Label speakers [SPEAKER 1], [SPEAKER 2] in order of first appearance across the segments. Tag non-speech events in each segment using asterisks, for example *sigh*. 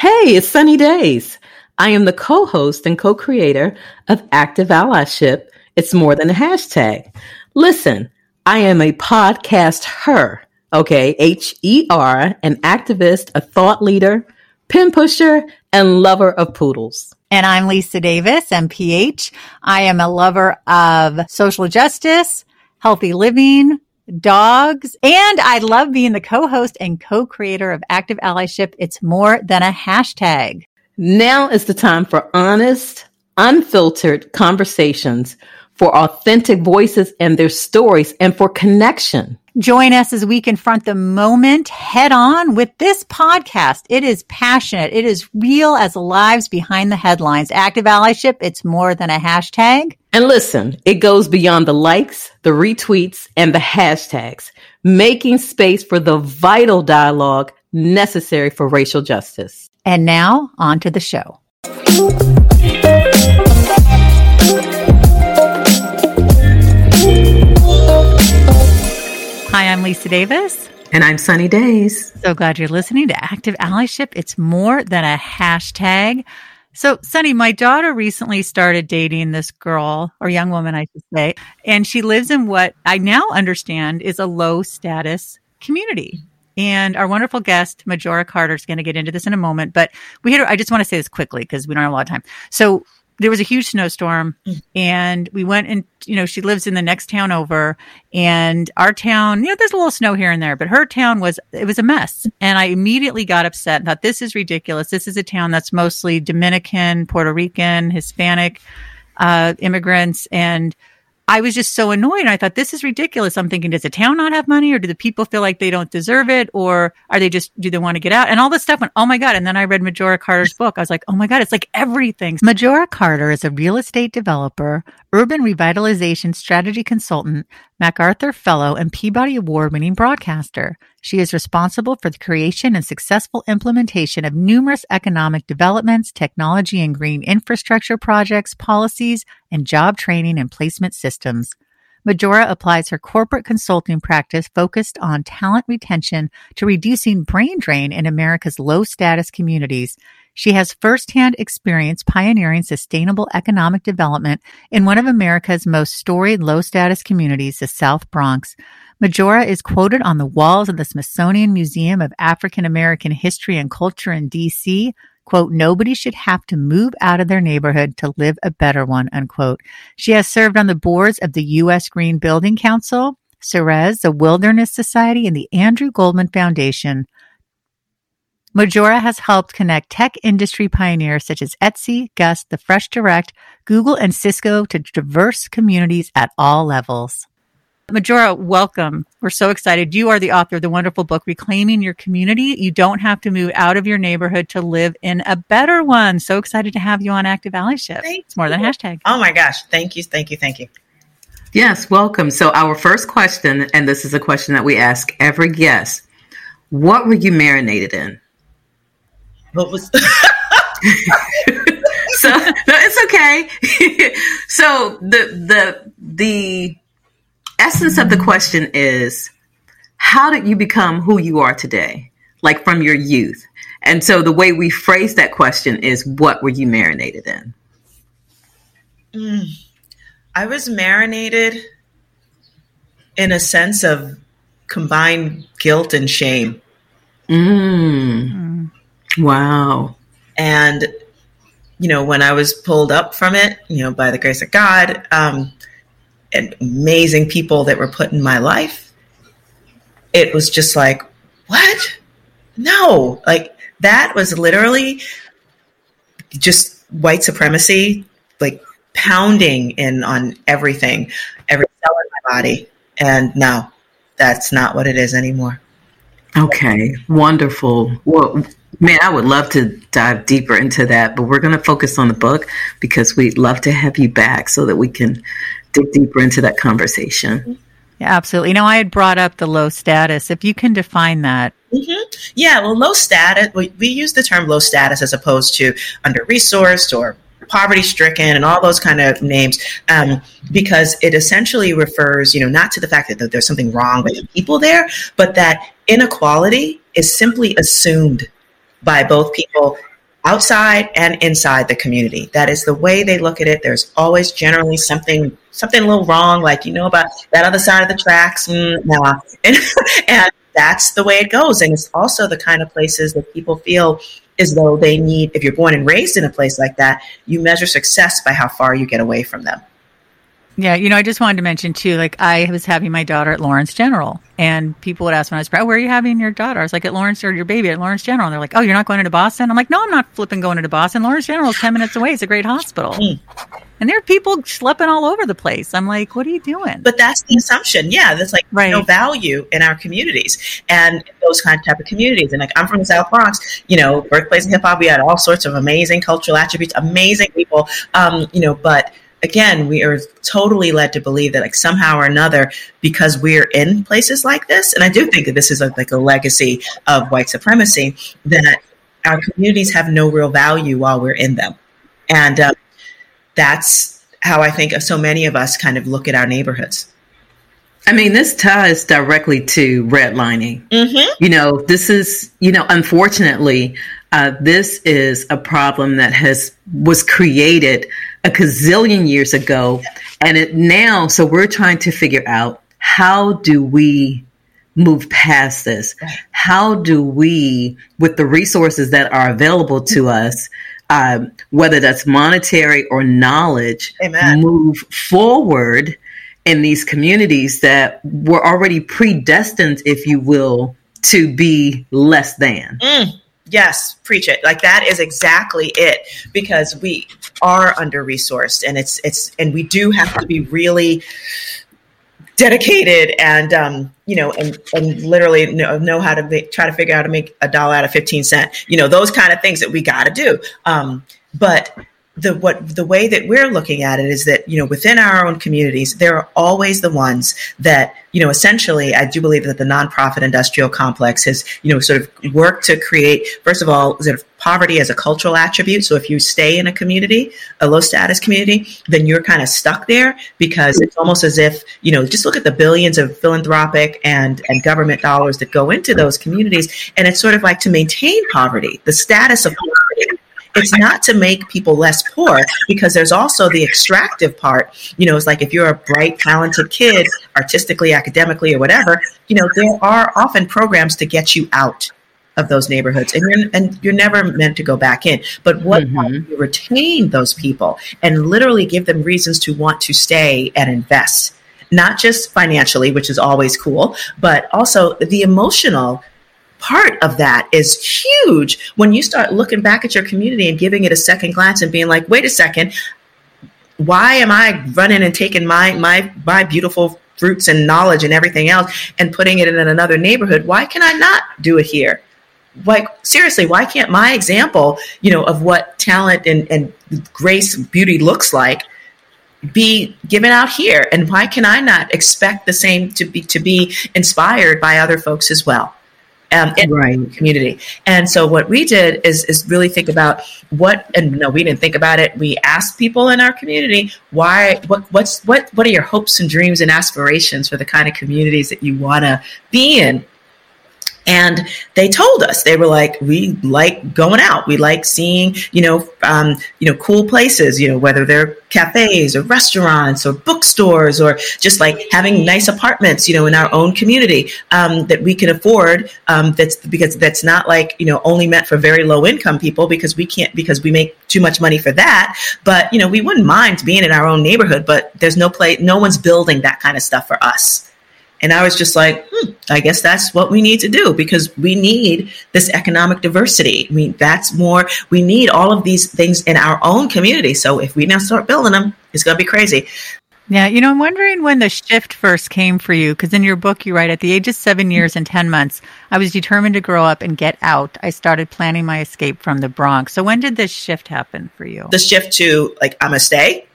[SPEAKER 1] Hey, it's Sunny Days. I am the co host and co creator of Active Allyship. It's more than a hashtag. Listen, I am a podcast her, okay? H E R, an activist, a thought leader, pin pusher, and lover of poodles.
[SPEAKER 2] And I'm Lisa Davis, MPH. I am a lover of social justice, healthy living, dogs, and I love being the co-host and co-creator of Active Allyship. It's more than a hashtag.
[SPEAKER 1] Now is the time for honest, unfiltered conversations, for authentic voices and their stories, and for connection.
[SPEAKER 2] Join us as we confront the moment head on with this podcast. It is passionate. It is real as the lives behind the headlines. Active allyship. It's more than a hashtag.
[SPEAKER 1] And listen, it goes beyond the likes, the retweets, and the hashtags, making space for the vital dialogue necessary for racial justice.
[SPEAKER 2] And now on to the show. Hi, I'm Lisa Davis.
[SPEAKER 1] And I'm Sunny Days.
[SPEAKER 2] So glad you're listening to Active Allyship. It's more than a hashtag. So, Sunny, my daughter recently started dating this girl or young woman, I should say, and she lives in what I now understand is a low status community. And our wonderful guest, Majora Carter, is going to get into this in a moment. But we had, I just want to say this quickly because we don't have a lot of time. So there was a huge snowstorm mm. and we went and you know she lives in the next town over and our town you know there's a little snow here and there but her town was it was a mess. And i immediately got upset and thought this is ridiculous. This is a town that's mostly dominican puerto rican hispanic uh, immigrants. And I was just so annoyed. I thought this is ridiculous. I'm thinking, does the town not have money or do the people feel like they don't deserve it? Or are they just, do they want to get out? And all this stuff went, oh my God. And then I read Majora Carter's book. I was like, oh my God, it's like everything. Majora Carter is a real estate developer, urban revitalization strategy consultant, MacArthur Fellow, and Peabody Award winning broadcaster. She is responsible for the creation and successful implementation of numerous economic developments, technology and green infrastructure projects, policies, and job training and placement systems. Majora applies her corporate consulting practice focused on talent retention to reducing brain drain in America's low status communities. She has firsthand experience pioneering sustainable economic development in one of America's most storied low status communities, the South Bronx. Majora is quoted on the walls of the Smithsonian Museum of African American History and Culture in DC. Quote, nobody should have to move out of their neighborhood to live a better one, unquote. She has served on the boards of the U.S. Green Building Council, Ceres, the Wilderness Society, and the Andrew Goodman Foundation. Majora has helped connect tech industry pioneers such as Etsy, Gust, The Fresh Direct, Google, and Cisco to diverse communities at all levels. Majora, welcome. We're so excited. You are the author of the wonderful book, Reclaiming Your Community. You don't have to move out of your neighborhood to live in a better one. So excited to have you on Active Allyship. Thank it's more than a hashtag.
[SPEAKER 3] Oh my gosh. Thank you. Thank you. Thank you.
[SPEAKER 1] Yes, welcome. So, our first question, and this is a question that we ask every guest What were you marinated in?
[SPEAKER 3] What was. *laughs*
[SPEAKER 1] so no, it's okay. *laughs* so the the the essence of the question is how did you become who you are today? Like from your youth. And so the way we phrase that question is what were you marinated in?
[SPEAKER 3] Mm, I was marinated in a sense of combined guilt and shame.
[SPEAKER 1] Mm. Mm. Wow.
[SPEAKER 3] And, you know, when I was pulled up from it, you know, by the grace of God, um, and amazing people that were put in my life, it was just like, what? No, like that was literally just white supremacy, like pounding in on everything, every cell in my body. And now that's not what it is anymore.
[SPEAKER 1] Okay, wonderful. Well, man, I would love to dive deeper into that, but we're going to focus on the book because we'd love to have you back so that we can dig deeper into that conversation.
[SPEAKER 2] Yeah, absolutely. You know, I had brought up the low status. If you can define that.
[SPEAKER 3] Mm-hmm. Yeah, well, low status, we, we use the term low status as opposed to under resourced or poverty stricken and all those kind of names um, because it essentially refers you know not to the fact that there's something wrong with the people there but that inequality is simply assumed by both people outside and inside the community. That is the way they look at it. There's always generally something something a little wrong, like you know about that other side of the tracks, mm, nah. and, *laughs* and that's the way it goes. And it's also the kind of places that people feel as though they need. If you're born and raised in a place like that, you measure success by how far you get away from them.
[SPEAKER 2] Yeah, you know, I just wanted to mention too, like I was having my daughter at Lawrence General, and people would ask when I was pregnant, "Where are you having your daughter?" I was like, "At Lawrence or your baby at Lawrence General." And they're like, "Oh, you're not going into Boston?" I'm like, "No, I'm not flipping going into Boston. Lawrence General is ten minutes away. It's a great hospital." Mm. And there are people schlepping all over the place. I'm like, "What are you doing?"
[SPEAKER 3] But that's the assumption. Yeah, there's like right. no value in our communities and those kind of type of communities. And like I'm from the South Bronx, you know, birthplace of hip hop. We had all sorts of amazing cultural attributes, amazing people. Um, you know, but again, we are totally led to believe that like somehow or another, because we're in places like this, and I do think that this is a, like a legacy of white supremacy, that our communities have no real value while we're in them. And um, that's how I think of so many of us kind of look at our neighborhoods.
[SPEAKER 1] I mean, this ties directly to redlining. Mm-hmm. You know, this is, you know, unfortunately, uh, this is a problem that has was created a gazillion years ago, and it now. So we're trying to figure out how do we move past this? How do we, with the resources that are available to us, um, whether that's monetary or knowledge, Amen. move forward in these communities that were already predestined, if you will, to be less than?
[SPEAKER 3] Mm. Yes, preach it. Like that is exactly it because we are under resourced and it's it's and we do have to be really dedicated and um, you know and and literally know, know how to make, try to figure out how to make a dollar out of 15 cent you know those kind of things that we got to do um, but the what the way that we're looking at it is that you know within our own communities there are always the ones that you know essentially I do believe that the nonprofit industrial complex has you know sort of worked to create first of all sort of poverty as a cultural attribute. So if you stay in a community a low status community then you're kind of stuck there because it's almost as if you know just look at the billions of philanthropic and and government dollars that go into those communities. And it's sort of like to maintain poverty the status of poverty it's not to make people less poor because there's also the extractive part. You know, it's like if you're a bright, talented kid, artistically, academically, or whatever, you know, there are often programs to get you out of those neighborhoods and you're and you're never meant to go back in but what mm-hmm. you retain those people and literally give them reasons to want to stay and invest not just financially which is always cool but also the emotional part of that is huge when you start looking back at your community and giving it a second glance and being like, wait a second, why am I running and taking my my my beautiful fruits and knowledge and everything else and putting it in another neighborhood? Why can I not do it here? Like seriously, why can't my example, you know, of what talent and, and grace, beauty looks like be given out here? And why can I not expect the same to be to be inspired by other folks as well? Um, in right. the community. And so what we did is is really think about what and no, we didn't think about it. We asked people in our community why what what's what what are your hopes and dreams and aspirations for the kind of communities that you want to be in and they told us they were like we like going out. We like seeing you know um, you know cool places you know whether they're cafes or restaurants or bookstores or just like having nice apartments you know in our own community um, that we can afford um, that's because that's not like you know only meant for very low income people because we can't because we make too much money for that. But you know we wouldn't mind being in our own neighborhood but there's no place no one's building that kind of stuff for us and I was just like, hmm, I guess that's what we need to do because we need this economic diversity. I mean, that's more, we need all of these things in our own community. So if we now start building them, it's going to be crazy.
[SPEAKER 2] Yeah, you know, I'm wondering when the shift first came for you, because in your book you write, at the age of seven years and 10 months, I was determined to grow up and get out. I started planning my escape from the Bronx. So when did this shift happen for you?
[SPEAKER 3] The shift to, like, I'm a stay?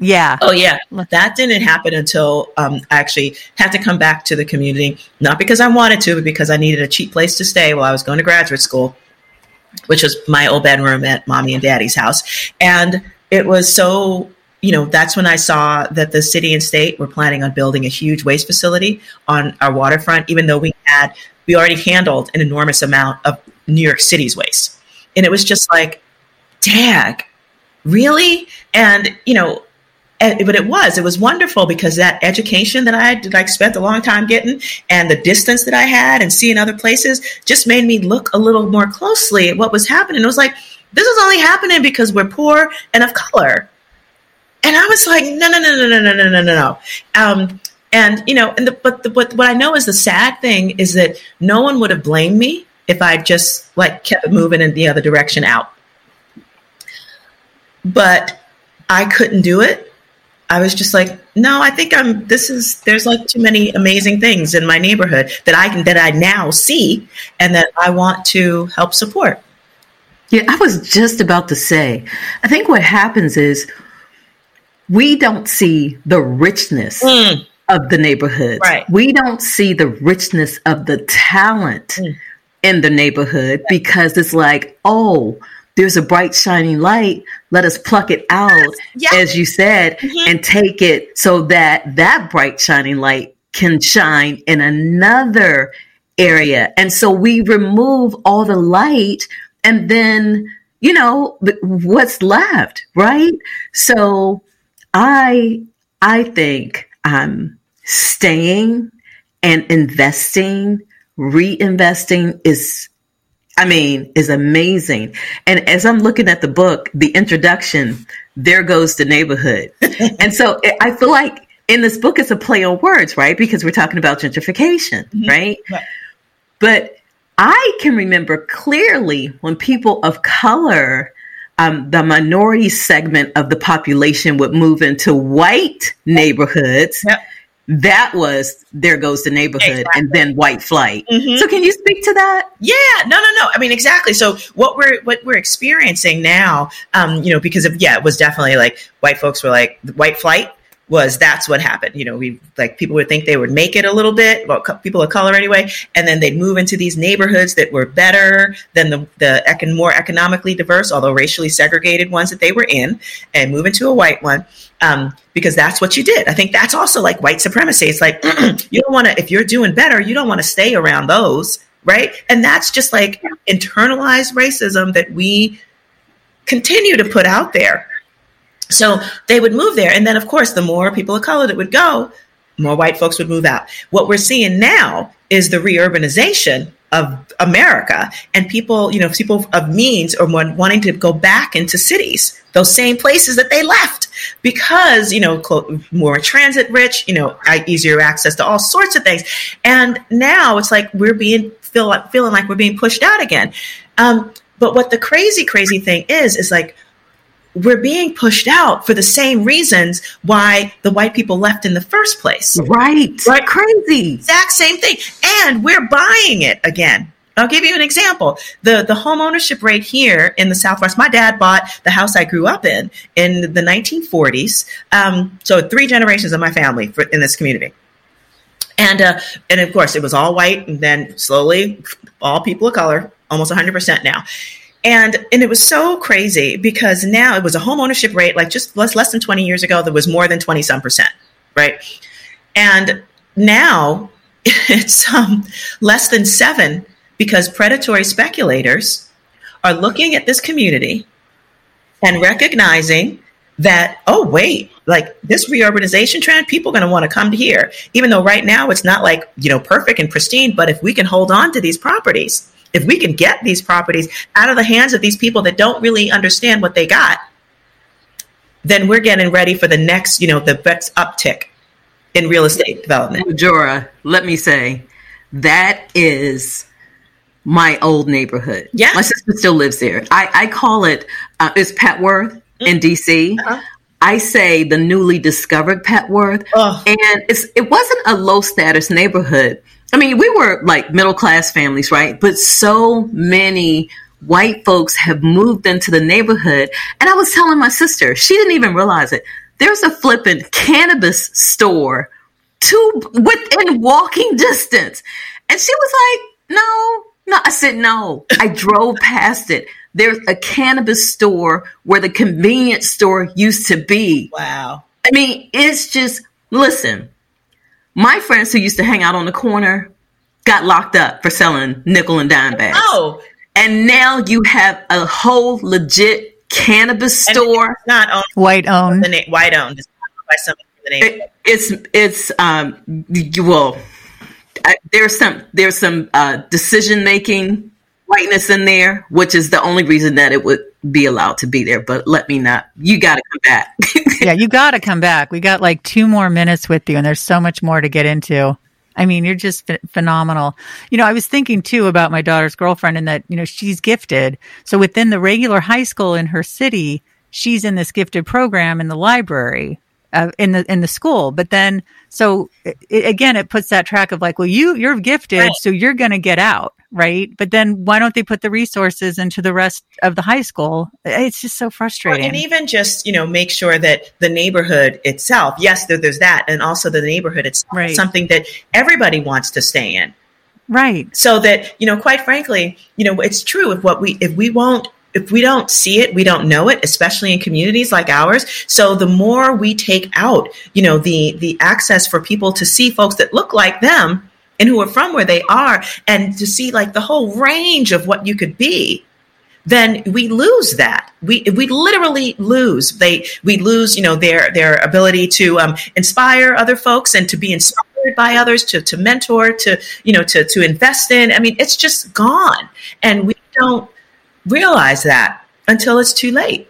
[SPEAKER 2] Yeah.
[SPEAKER 3] Oh, yeah. That didn't happen until um, I actually had to come back to the community, not because I wanted to, but because I needed a cheap place to stay while I was going to graduate school, which was my old bedroom at mommy and daddy's house. And it was so, you know, that's when I saw that the city and state were planning on building a huge waste facility on our waterfront, even though we had, we already handled an enormous amount of New York City's waste. And it was just like, dag, really? And, you know, and, but it was, it was wonderful because that education that I had like spent a long time getting and the distance that I had and seeing other places just made me look a little more closely at what was happening. It was like, this is only happening because we're poor and of color. And I was like, no, no, no, no, no, no, no, no, no. Um, and you know, and the, but the, what what I know is the sad thing is that no one would have blamed me if I just like kept moving in the other direction out. But I couldn't do it. I was just like, no, I think I'm. This is there's like too many amazing things in my neighborhood that I can that I now see and that I want to help support.
[SPEAKER 1] Yeah, I was just about to say. I think what happens is we don't see the richness mm. of the neighborhood.
[SPEAKER 3] Right.
[SPEAKER 1] We don't see the richness of the talent mm. in the neighborhood because it's like, oh, there's a bright shining light. Let us pluck it out, yes. as you said, mm-hmm. and take it so that that bright shining light can shine in another area. And so we remove all the light and then, you know, what's left, right? So I I think um, staying and investing, reinvesting is I mean, is amazing. And as I'm looking at the book, the introduction, there goes the neighborhood. *laughs* and so I feel like in this book, it's a play on words, right? Because we're talking about gentrification, mm-hmm. right? right? But I can remember clearly when people of color um, the minority segment of the population would move into white neighborhoods. Yep. That was there goes the neighborhood exactly. and then white flight. Mm-hmm. So can you speak to that?
[SPEAKER 3] Yeah, no, no, no. I mean, exactly. So what we're what we're experiencing now, um, you know, because of yeah, it was definitely like white folks were like white flight was that's what happened. You know, we like people would think they would make it a little bit, well, people of color anyway, and then they'd move into these neighborhoods that were better than the the econ- more economically diverse, although racially segregated ones that they were in, and move into a white one. Um, because that's what you did. I think that's also like white supremacy. It's like you don't want to if you're doing better, you don't want to stay around those, right? And that's just like internalized racism that we continue to put out there so they would move there. And then, of course, the more people of color that would go, more white folks would move out. What we're seeing now is the reurbanization of America and people, you know, people of means or wanting to go back into cities, those same places that they left because, you know, more transit rich, you know, easier access to all sorts of things. And now it's like we're being feel like, feeling like we're being pushed out again. Um, but what the crazy, crazy thing is, is like we're being pushed out for the same reasons why the white people left in the first place.
[SPEAKER 1] Right. Right. Crazy.
[SPEAKER 3] Exact same thing. And we're buying it again. I'll give you an example. The the home ownership rate here in the Southwest. My dad bought the house I grew up in in the 1940s. Um, so three generations of my family for, in this community. And uh, and of course, it was all white, and then slowly, all people of color, almost 100 percent now. And and it was so crazy because now it was a home ownership rate like just less less than 20 years ago there was more than 20 some percent, right? And now *laughs* it's um, less than 7 because predatory speculators are looking at this community and recognizing that oh wait like this reurbanization trend people are going to want to come to here even though right now it's not like you know perfect and pristine but if we can hold on to these properties if we can get these properties out of the hands of these people that don't really understand what they got, then we're getting ready for the next, you know, the next uptick in real estate development.
[SPEAKER 1] Jora, let me say, that is my old neighborhood.
[SPEAKER 3] Yeah.
[SPEAKER 1] My sister still lives there. I, I call it, uh, it's Petworth mm-hmm. in DC. Uh-huh. I say the newly discovered Petworth. Oh. And it's, it wasn't a low status neighborhood, I mean, we were like middle class families, right? But so many white folks have moved into the neighborhood. And I was telling my sister, she didn't even realize it. There's a flipping cannabis store to within walking distance. And she was like, no, no. I said, no. I drove past it. There's a cannabis store where the convenience store used to be.
[SPEAKER 3] Wow.
[SPEAKER 1] I mean, it's just, listen, my friends who used to hang out on the corner got locked up for selling nickel and dime bags.
[SPEAKER 3] Oh,
[SPEAKER 1] and now you have a whole legit cannabis
[SPEAKER 3] And
[SPEAKER 1] store.
[SPEAKER 3] it's not owned
[SPEAKER 2] White owned.
[SPEAKER 3] the name white owned. It's by somebody the name.
[SPEAKER 1] It, it's it's um you- well, I, there's some there's some uh, decision making whiteness in there, which is the only reason that it would be allowed to be there. But let me not. You got to come back. *laughs*
[SPEAKER 2] yeah, you got to come back. We got like two more minutes with you, and there's so much more to get into. I mean, you're just ph- phenomenal. You know, I was thinking too about my daughter's girlfriend and that, you know, she's gifted. So within the regular high school in her city, she's in this gifted program in the library. Uh, in the in the school, but then so it, again, it puts that track of like, well, you you're gifted,
[SPEAKER 3] Right.
[SPEAKER 2] so you're going to get out, right? But then why don't they put the resources into the rest of the high school? It's just so frustrating.
[SPEAKER 3] and even just you know make sure that the neighborhood itself yes there, there's that and also the neighborhood itself
[SPEAKER 2] Right.
[SPEAKER 3] something that everybody wants to stay in
[SPEAKER 2] right.
[SPEAKER 3] so that you know quite frankly you know it's true if what we if we won't if we don't see it we don't know it especially in communities like ours so the more we take out you know the the access for people to see folks that look like them and who are from where they are and to see like the whole range of what you could be then we lose that. We we literally lose. They we lose, you know, their their ability to um, inspire other folks and to be inspired by others, to to mentor, to you know, to to invest in. I mean, it's just gone, and we don't realize that until it's too late.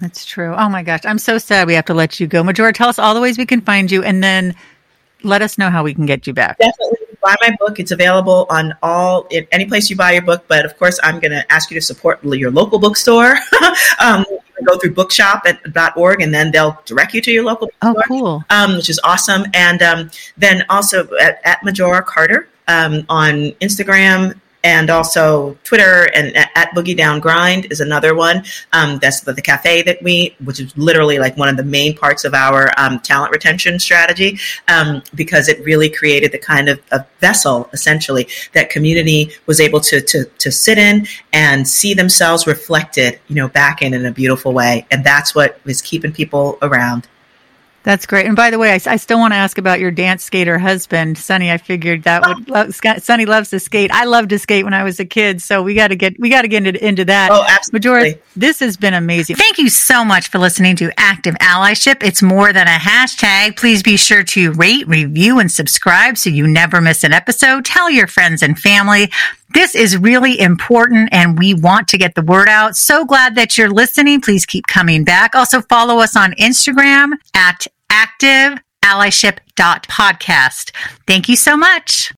[SPEAKER 2] That's true. Oh my gosh. I'm so sad we have to let you go. Majora, tell us all the ways we can find you and then let us know how we can get you back.
[SPEAKER 3] Definitely buy my book. It's available on all in any place you buy your book. But of course, I'm going to ask you to support your local bookstore. *laughs* um, go through bookshop.org and then they'll direct you to your local
[SPEAKER 2] Oh,
[SPEAKER 3] bookstore.
[SPEAKER 2] cool.
[SPEAKER 3] um, which is awesome. And um, then also at, at Majora Carter um, on Instagram and also Twitter and at, Boogie Down Grind is another one. Um, that's the, the cafe that we, which is literally like one of the main parts of our um, talent retention strategy, um, because it really created the kind of, of vessel essentially that community was able to, to to sit in and see themselves reflected, you know, back in in a beautiful way. And that's what is keeping people around.
[SPEAKER 2] That's great. And by the way, I, I still want to ask about your dance skater husband, Sonny. I figured that would oh. love, Sonny loves to skate. I loved to skate when I was a kid, so we got to get we got to get into, into that.
[SPEAKER 3] Oh, absolutely.
[SPEAKER 2] Majora, this has been amazing. Thank you so much for listening to Active Allyship. It's more than a hashtag. Please be sure to rate, review, and subscribe so you never miss an episode. Tell your friends and family. This is really important and we want to get the word out. So glad that you're listening. Please keep coming back. Also follow us on Instagram at active allyship.podcast. Thank you so much.